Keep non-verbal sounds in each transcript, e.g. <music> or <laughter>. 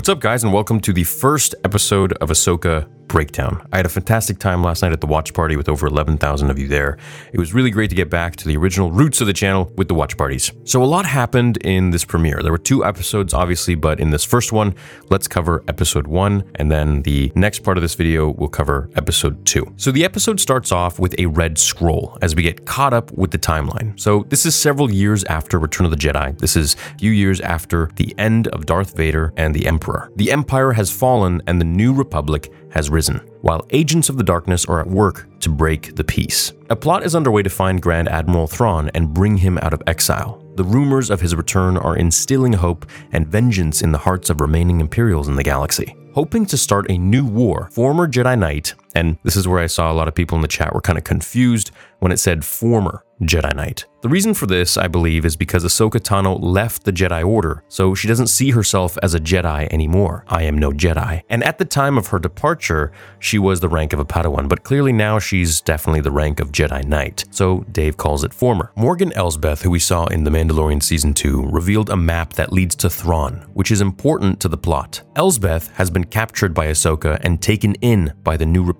What's up, guys, and welcome to the first episode of Ahsoka Breakdown. I had a fantastic time last night at the watch party with over 11,000 of you there. It was really great to get back to the original roots of the channel with the watch parties. So, a lot happened in this premiere. There were two episodes, obviously, but in this first one, let's cover episode one, and then the next part of this video will cover episode two. So, the episode starts off with a red scroll as we get caught up with the timeline. So, this is several years after Return of the Jedi. This is a few years after the end of Darth Vader and the Emperor. The Empire has fallen, and the New Republic has risen, while agents of the darkness are at work to break the peace. A plot is underway to find Grand Admiral Thrawn and bring him out of exile. The rumors of his return are instilling hope and vengeance in the hearts of remaining Imperials in the galaxy. Hoping to start a new war, former Jedi Knight, and this is where I saw a lot of people in the chat were kind of confused when it said former Jedi Knight. The reason for this, I believe, is because Ahsoka Tano left the Jedi Order, so she doesn't see herself as a Jedi anymore. I am no Jedi. And at the time of her departure, she was the rank of a Padawan, but clearly now she's definitely the rank of Jedi Knight, so Dave calls it former. Morgan Elsbeth, who we saw in The Mandalorian Season 2, revealed a map that leads to Thrawn, which is important to the plot. Elsbeth has been captured by Ahsoka and taken in by the New Republic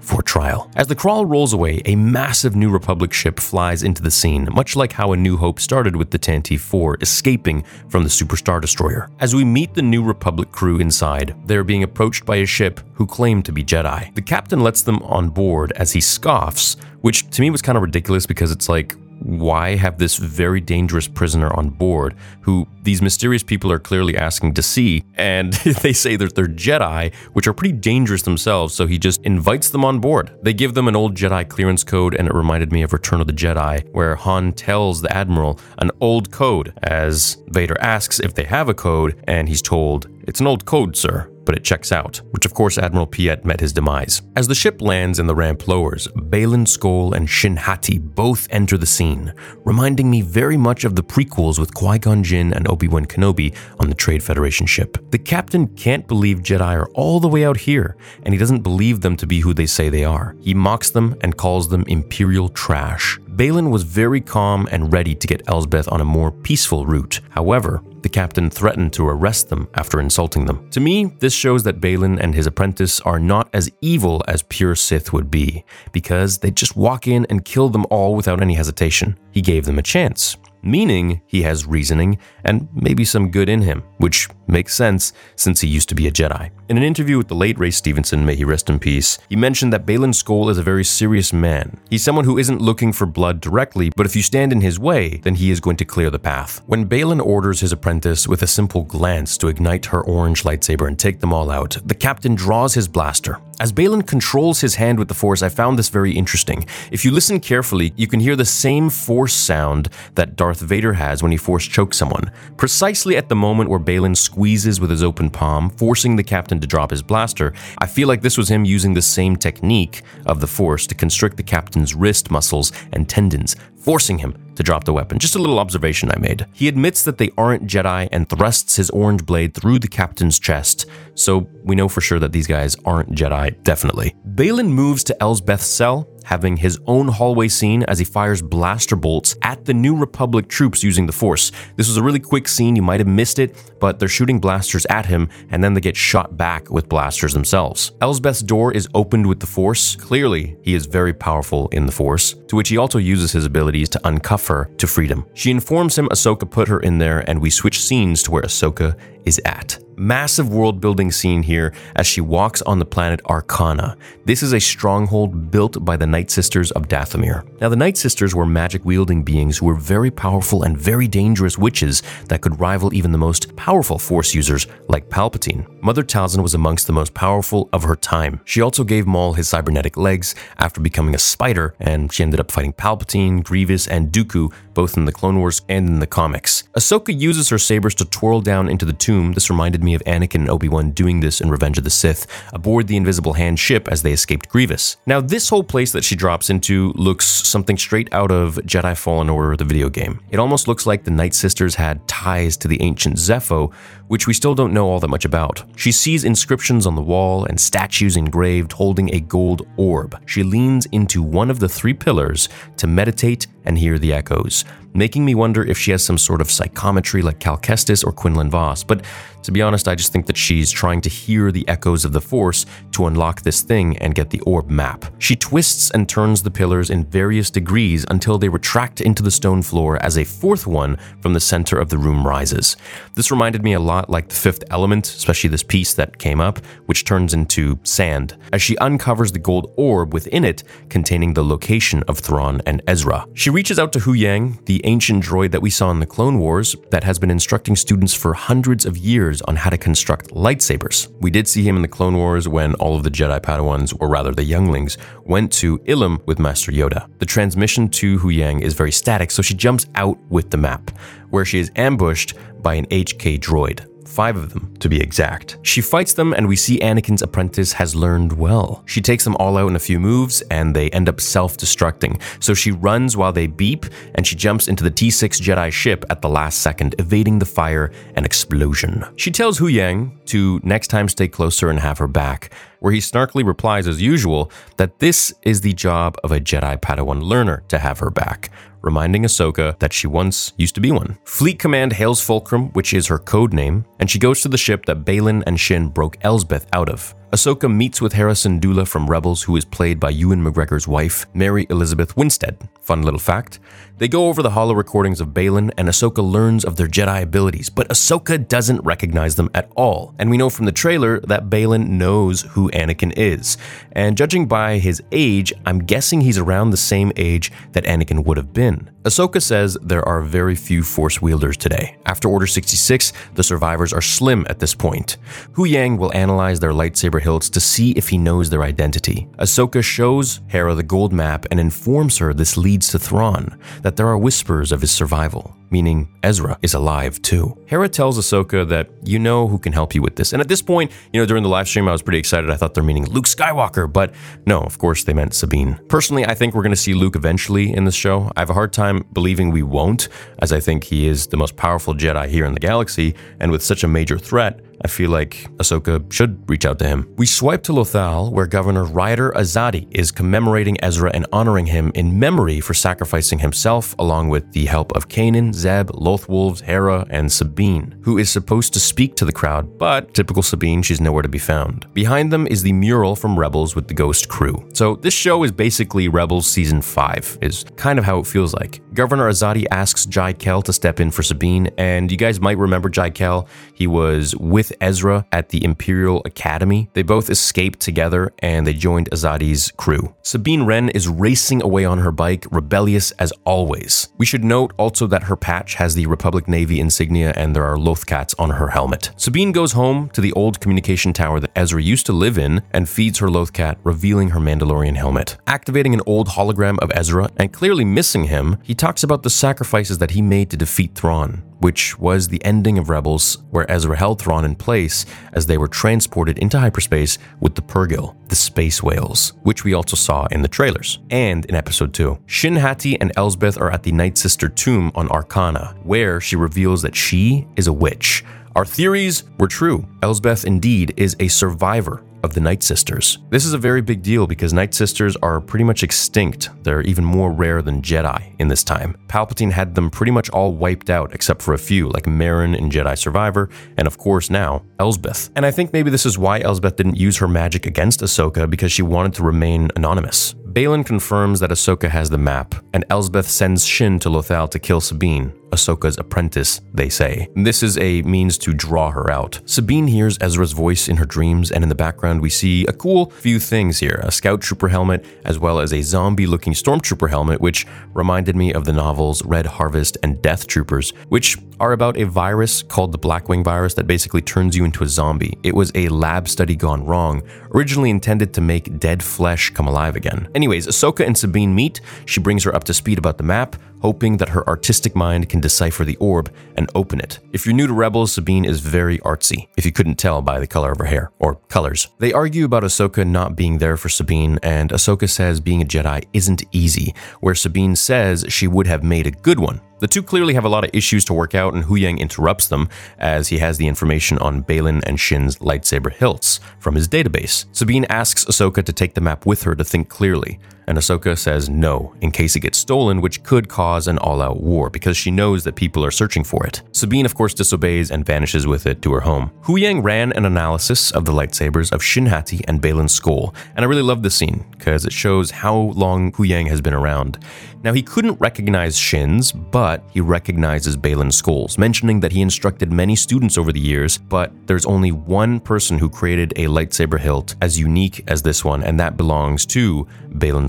for trial. As the crawl rolls away, a massive New Republic ship flies into the scene, much like how A New Hope started with the Tantive 4 escaping from the Superstar Destroyer. As we meet the New Republic crew inside, they are being approached by a ship who claim to be Jedi. The captain lets them on board as he scoffs, which to me was kind of ridiculous because it's like, why have this very dangerous prisoner on board who these mysterious people are clearly asking to see? And <laughs> they say that they're Jedi, which are pretty dangerous themselves, so he just invites them on board. They give them an old Jedi clearance code, and it reminded me of Return of the Jedi, where Han tells the Admiral an old code as Vader asks if they have a code, and he's told, It's an old code, sir but it checks out, which of course Admiral Piet met his demise. As the ship lands and the ramp lowers, Baylan Skoll and Shin Hati both enter the scene, reminding me very much of the prequels with Qui-Gon Jinn and Obi-Wan Kenobi on the Trade Federation ship. The captain can't believe Jedi are all the way out here, and he doesn't believe them to be who they say they are. He mocks them and calls them Imperial trash. Baylan was very calm and ready to get Elsbeth on a more peaceful route. However, the captain threatened to arrest them after insulting them. To me, this shows that Baylan and his apprentice are not as evil as pure Sith would be, because they just walk in and kill them all without any hesitation. He gave them a chance meaning he has reasoning and maybe some good in him, which makes sense since he used to be a Jedi. In an interview with the late Ray Stevenson, may he rest in peace, he mentioned that Baylan Skoll is a very serious man. He's someone who isn't looking for blood directly, but if you stand in his way, then he is going to clear the path. When Baylan orders his apprentice with a simple glance to ignite her orange lightsaber and take them all out, the captain draws his blaster. As Baylan controls his hand with the Force, I found this very interesting. If you listen carefully, you can hear the same Force sound that Darth Vader has when he Force chokes someone, precisely at the moment where Baylan with his open palm, forcing the captain to drop his blaster. I feel like this was him using the same technique of the Force to constrict the captain's wrist muscles and tendons, forcing him to drop the weapon. Just a little observation I made. He admits that they aren't Jedi and thrusts his orange blade through the captain's chest, so we know for sure that these guys aren't Jedi, definitely. Baylan moves to Elsbeth's cell having his own hallway scene as he fires blaster bolts at the New Republic troops using the Force. This was a really quick scene, you might have missed it, but they're shooting blasters at him and then they get shot back with blasters themselves. Elsbeth's door is opened with the Force. Clearly, he is very powerful in the Force, to which he also uses his abilities to uncuff her to freedom. She informs him Ahsoka put her in there, and we switch scenes to where Ahsoka is at massive world building scene here as she walks on the planet Arcana. This is a stronghold built by the Night Sisters of Dathomir. Now, the Night Sisters were magic wielding beings who were very powerful and very dangerous witches that could rival even the most powerful Force users like Palpatine. Mother Talzin was amongst the most powerful of her time. She also gave Maul his cybernetic legs after becoming a spider, and she ended up fighting Palpatine, Grievous, and Dooku both in the Clone Wars and in the comics. Ahsoka uses her sabers to twirl down into the tomb. This reminded me of Anakin and Obi-Wan doing this in Revenge of the Sith aboard the Invisible Hand ship as they escaped Grievous. Now, this whole place that she drops into looks something straight out of Jedi Fallen Order, the video game. It almost looks like the Night Sisters had ties to the ancient Zeffo, which we still don't know all that much about. She sees inscriptions on the wall and statues engraved holding a gold orb. She leans into one of the three pillars to meditate and hear the echoes, making me wonder if she has some sort of psychometry like Cal Kestis or Quinlan Vos. But To be honest, I just think that she's trying to hear the echoes of the Force to unlock this thing and get the orb map. She twists and turns the pillars in various degrees until they retract into the stone floor as a fourth one from the center of the room rises. This reminded me a lot like the fifth element, especially this piece that came up, which turns into sand, as she uncovers the gold orb within it containing the location of Thrawn and Ezra. She reaches out to Huyang, the ancient droid that we saw in the Clone Wars that has been instructing students for hundreds of years on how to construct lightsabers. We did see him in the Clone Wars when all of the Jedi Padawans, or rather the younglings, went to Ilum with Master Yoda. The transmission to Huyang is very static, so she jumps out with the map, where she is ambushed by an HK droid five of them to be exact. She fights them, and we see Anakin's apprentice has learned well. She takes them all out in a few moves, and they end up self destructing. So she runs while they beep, and she jumps into the T6 Jedi ship at the last second, evading the fire and explosion. She tells Hu Huyang to next time stay closer and have her back, where he snarkily replies, as usual, that this is the job of a Jedi Padawan learner to have her back, reminding Ahsoka that she once used to be one. Fleet Command hails Fulcrum, which is her code name, and she goes to the ship that Baylan and Shin broke Elsbeth out of. Ahsoka meets with Hera Syndulla from Rebels, who is played by Ewan McGregor's wife, Mary Elizabeth Winstead. Fun little fact. They go over the holo recordings of Baylan, and Ahsoka learns of their Jedi abilities, but Ahsoka doesn't recognize them at all. And we know from the trailer that Baylan knows who Anakin is. And judging by his age, I'm guessing he's around the same age that Anakin would have been. Ahsoka says there are very few Force wielders today. After Order 66, the survivors are slim at this point. Huyang will analyze their lightsaber hilts to see if he knows their identity. Ahsoka shows Hera the gold map and informs her this leads to Thrawn, that there are whispers of his survival meaning Ezra is alive too. Hera tells Ahsoka that you know who can help you with this. And at this point, you know, during the live stream, I was pretty excited. I thought they're meaning Luke Skywalker, but no, of course they meant Sabine. Personally, I think we're going to see Luke eventually in this show. I have a hard time believing we won't, as I think he is the most powerful Jedi here in the galaxy, and with such a major threat, I feel like Ahsoka should reach out to him. We swipe to Lothal, where Governor Ryder Azadi is commemorating Ezra and honoring him in memory for sacrificing himself, along with the help of Kanan, Zeb, Lothwolves, Hera, and Sabine, who is supposed to speak to the crowd, but typical Sabine, she's nowhere to be found. Behind them is the mural from Rebels with the Ghost crew. So this show is basically Rebels season 5, is kind of how it feels like. Governor Azadi asks Jai Kell to step in for Sabine, and you guys might remember Jai Kell. He was with Ezra at the Imperial Academy. They both escaped together and they joined Azadi's crew. Sabine Wren is racing away on her bike, rebellious as always. We should note also that her patch has the Republic Navy insignia and there are Lothcats on her helmet. Sabine goes home to the old communication tower that Ezra used to live in and feeds her Lothcat, revealing her Mandalorian helmet. Activating an old hologram of Ezra and clearly missing him, he talks about the sacrifices that he made to defeat Thrawn which was the ending of Rebels, where Ezra held Thrawn in place as they were transported into hyperspace with the Purrgil, the space whales, which we also saw in the trailers and in episode 2. Shin Hati and Elsbeth are at the Night Sister tomb on Arcana, where she reveals that she is a witch. Our theories were true. Elsbeth indeed is a survivor of the Night Sisters. This is a very big deal because Night Sisters are pretty much extinct. They're even more rare than Jedi in this time. Palpatine had them pretty much all wiped out except for a few, like Merrin in Jedi Survivor, and of course now, Elsbeth. And I think maybe this is why Elsbeth didn't use her magic against Ahsoka because she wanted to remain anonymous. Baylan confirms that Ahsoka has the map, and Elsbeth sends Shin to Lothal to kill Sabine, Ahsoka's apprentice, they say. This is a means to draw her out. Sabine hears Ezra's voice in her dreams, and in the background, we see a cool few things here a scout trooper helmet, as well as a zombie looking stormtrooper helmet, which reminded me of the novels Red Harvest and Death Troopers, which are about a virus called the Blackwing virus that basically turns you into a zombie. It was a lab study gone wrong, originally intended to make dead flesh come alive again. Anyways, Ahsoka and Sabine meet. She brings her up to speed about the map, hoping that her artistic mind can decipher the orb and open it. If you're new to Rebels, Sabine is very artsy, if you couldn't tell by the color of her hair, or colors. They argue about Ahsoka not being there for Sabine, and Ahsoka says being a Jedi isn't easy, where Sabine says she would have made a good one. The two clearly have a lot of issues to work out, and Huyang interrupts them as he has the information on Baylan and Shin's lightsaber hilts from his database. Sabine asks Ahsoka to take the map with her to think clearly, and Ahsoka says no in case it gets stolen, which could cause an all out war because she knows that people are searching for it. Sabine, of course, disobeys and vanishes with it to her home. Huyang ran an analysis of the lightsabers of Shin Hati and Baylan Skoll, and I really love this scene because it shows how long Huyang has been around. Now, he couldn't recognize Shin's, but he recognizes Baylan Skoll's, mentioning that he instructed many students over the years, but there's only one person who created a lightsaber hilt as unique as this one, and that belongs to Baylan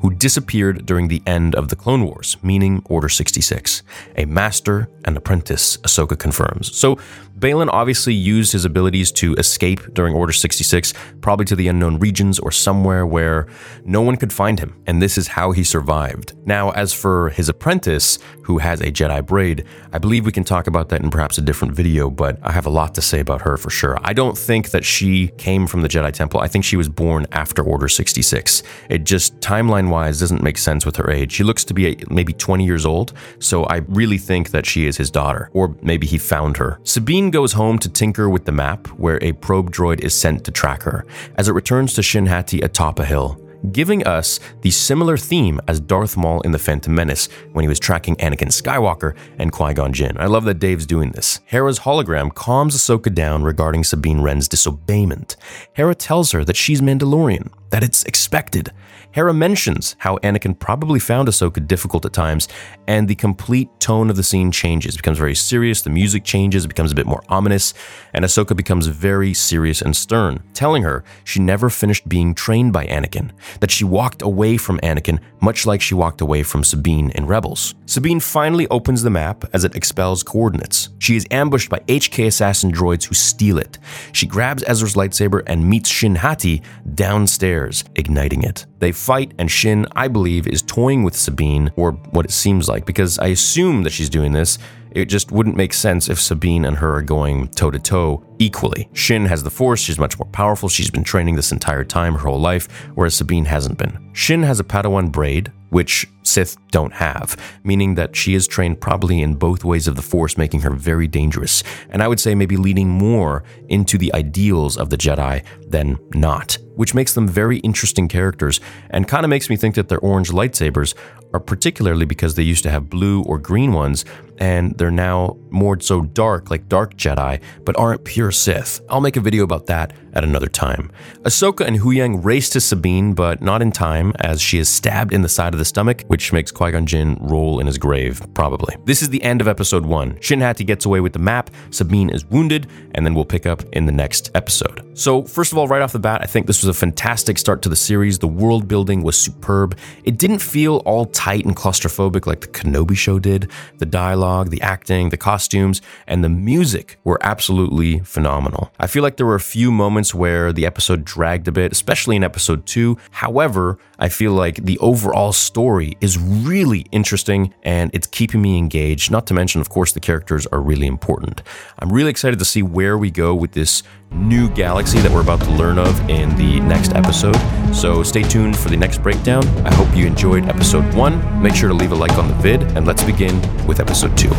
Who disappeared during the end of the Clone Wars, meaning Order 66. A master and apprentice, Ahsoka confirms. So Baylan obviously used his abilities to escape during Order 66, probably to the unknown regions or somewhere where no one could find him, and this is how he survived. Now, as for his apprentice, who has a Jedi braid, I believe we can talk about that in perhaps a different video, but I have a lot to say about her for sure. I don't think that she came from the Jedi Temple. I think she was born after Order 66. It just, timeline wise, doesn't make sense with her age. She looks to be uh, maybe 20 years old, so I really think that she is his daughter, or maybe he found her. Sabine goes home to tinker with the map, where a probe droid is sent to track her, as it returns to Shin Hati atop a hill giving us the similar theme as Darth Maul in The Phantom Menace when he was tracking Anakin Skywalker and Qui Gon Jinn. I love that Dave's doing this. Hera's hologram calms Ahsoka down regarding Sabine Wren's disobeyment. Hera tells her that she's Mandalorian, that it's expected. Hera mentions how Anakin probably found Ahsoka difficult at times, and the complete tone of the scene changes. It becomes very serious, the music changes, it becomes a bit more ominous, and Ahsoka becomes very serious and stern, telling her she never finished being trained by Anakin, that she walked away from Anakin much like she walked away from Sabine in Rebels. Sabine finally opens the map as it expels coordinates. She is ambushed by HK assassin droids who steal it. She grabs Ezra's lightsaber and meets Shin Hati downstairs, igniting it. They fight, and Shin, I believe, is toying with Sabine, or what it seems like, because I assume that she's doing this. It just wouldn't make sense if Sabine and her are going toe to toe equally. Shin has the Force, she's much more powerful, she's been training this entire time, her whole life, whereas Sabine hasn't been. Shin has a Padawan braid, which Sith don't have, meaning that she is trained probably in both ways of the Force, making her very dangerous. And I would say maybe leading more into the ideals of the Jedi than not, which makes them very interesting characters and kind of makes me think that their orange lightsabers are particularly because they used to have blue or green ones and they're now more so dark, like dark Jedi, but aren't pure Sith. I'll make a video about that at another time. Ahsoka and Huyang race to Sabine, but not in time, as she is stabbed in the side of the stomach, which makes Qui Gon Jinn roll in his grave, probably. This is the end of episode one. Shin Hati gets away with the map, Sabine is wounded, and then we'll pick up in the next episode. So, first of all, right off the bat, I think this was a fantastic start to the series. The world building was superb. It didn't feel all tight and claustrophobic like the Kenobi show did. The dialogue, the acting, the costumes, and the music were absolutely phenomenal. I feel like there were a few moments where the episode dragged a bit, especially in episode two. However, I feel like the overall story is really interesting and it's keeping me engaged. Not to mention, of course, the characters are really important. I'm really excited to see where we go with this new galaxy that we're about to learn of in the next episode. So stay tuned for the next breakdown. I hope you enjoyed episode one. Make sure to leave a like on the vid, and let's begin with episode two.